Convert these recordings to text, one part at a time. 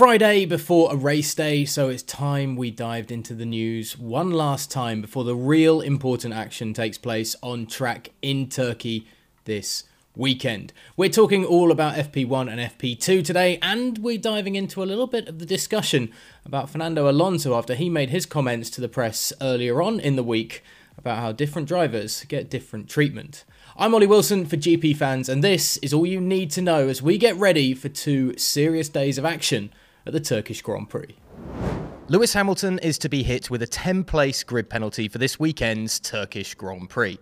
Friday before a race day, so it's time we dived into the news one last time before the real important action takes place on track in Turkey this weekend. We're talking all about FP1 and FP2 today, and we're diving into a little bit of the discussion about Fernando Alonso after he made his comments to the press earlier on in the week about how different drivers get different treatment. I'm Ollie Wilson for GP fans, and this is all you need to know as we get ready for two serious days of action at the Turkish Grand Prix. Lewis Hamilton is to be hit with a 10 place grid penalty for this weekend's Turkish Grand Prix.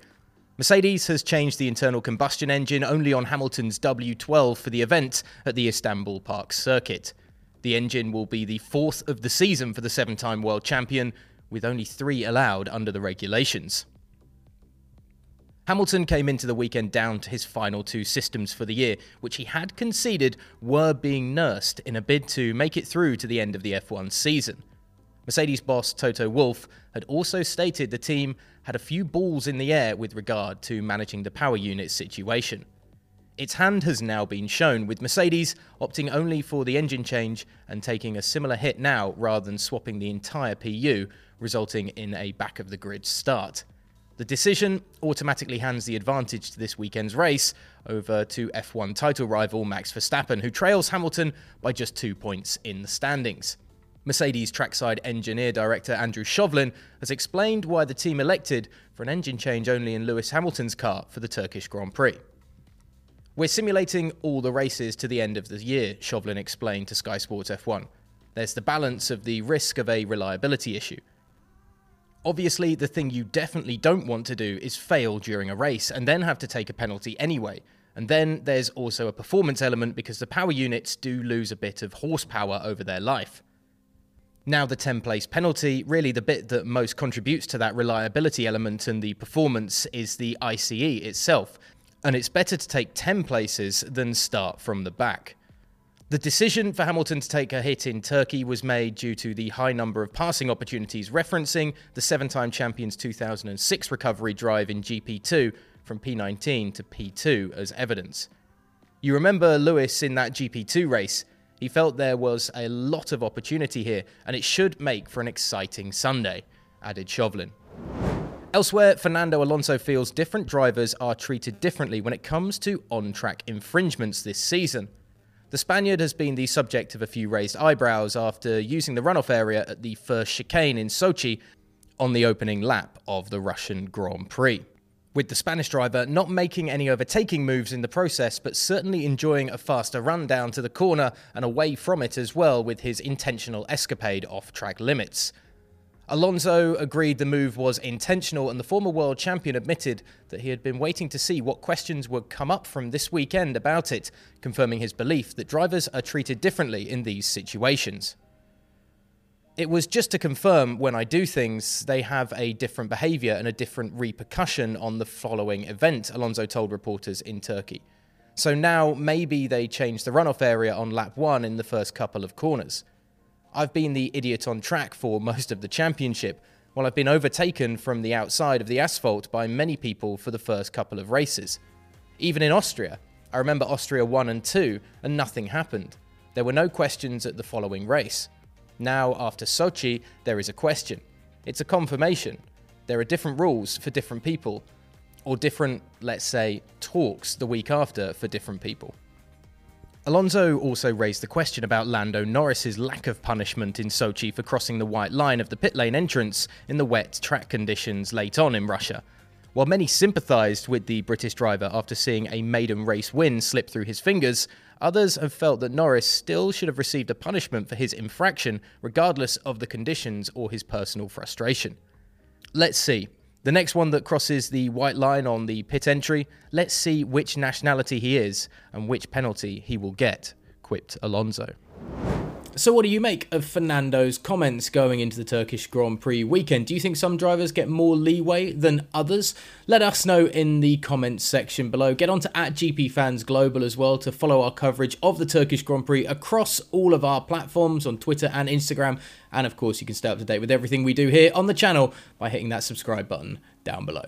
Mercedes has changed the internal combustion engine only on Hamilton's W12 for the event at the Istanbul Park circuit. The engine will be the fourth of the season for the seven time world champion, with only three allowed under the regulations. Hamilton came into the weekend down to his final two systems for the year, which he had conceded were being nursed in a bid to make it through to the end of the F1 season. Mercedes boss Toto Wolff had also stated the team had a few balls in the air with regard to managing the power unit situation. Its hand has now been shown, with Mercedes opting only for the engine change and taking a similar hit now rather than swapping the entire PU, resulting in a back of the grid start. The decision automatically hands the advantage to this weekend's race over to F1 title rival Max Verstappen, who trails Hamilton by just two points in the standings. Mercedes trackside engineer director Andrew Shovlin has explained why the team elected for an engine change only in Lewis Hamilton's car for the Turkish Grand Prix. We're simulating all the races to the end of the year, Shovlin explained to Sky Sports F1. There's the balance of the risk of a reliability issue. Obviously, the thing you definitely don't want to do is fail during a race and then have to take a penalty anyway. And then there's also a performance element because the power units do lose a bit of horsepower over their life. Now, the 10 place penalty, really the bit that most contributes to that reliability element and the performance is the ICE itself. And it's better to take 10 places than start from the back. The decision for Hamilton to take a hit in Turkey was made due to the high number of passing opportunities, referencing the seven time champions 2006 recovery drive in GP2 from P19 to P2 as evidence. You remember Lewis in that GP2 race? He felt there was a lot of opportunity here, and it should make for an exciting Sunday, added Shovlin. Elsewhere, Fernando Alonso feels different drivers are treated differently when it comes to on track infringements this season. The Spaniard has been the subject of a few raised eyebrows after using the runoff area at the first chicane in Sochi on the opening lap of the Russian Grand Prix. With the Spanish driver not making any overtaking moves in the process, but certainly enjoying a faster run down to the corner and away from it as well with his intentional escapade off track limits. Alonso agreed the move was intentional, and the former world champion admitted that he had been waiting to see what questions would come up from this weekend about it, confirming his belief that drivers are treated differently in these situations. It was just to confirm when I do things, they have a different behaviour and a different repercussion on the following event, Alonso told reporters in Turkey. So now maybe they change the runoff area on lap one in the first couple of corners. I've been the idiot on track for most of the championship, while I've been overtaken from the outside of the asphalt by many people for the first couple of races. Even in Austria, I remember Austria 1 and 2, and nothing happened. There were no questions at the following race. Now, after Sochi, there is a question. It's a confirmation. There are different rules for different people, or different, let's say, talks the week after for different people. Alonso also raised the question about Lando Norris's lack of punishment in Sochi for crossing the white line of the pit lane entrance in the wet track conditions late on in Russia. While many sympathised with the British driver after seeing a maiden race win slip through his fingers, others have felt that Norris still should have received a punishment for his infraction, regardless of the conditions or his personal frustration. Let's see. The next one that crosses the white line on the pit entry, let's see which nationality he is and which penalty he will get, quipped Alonso. So, what do you make of Fernando's comments going into the Turkish Grand Prix weekend? Do you think some drivers get more leeway than others? Let us know in the comments section below. Get on to at GP Fans Global as well to follow our coverage of the Turkish Grand Prix across all of our platforms on Twitter and Instagram. And of course, you can stay up to date with everything we do here on the channel by hitting that subscribe button down below.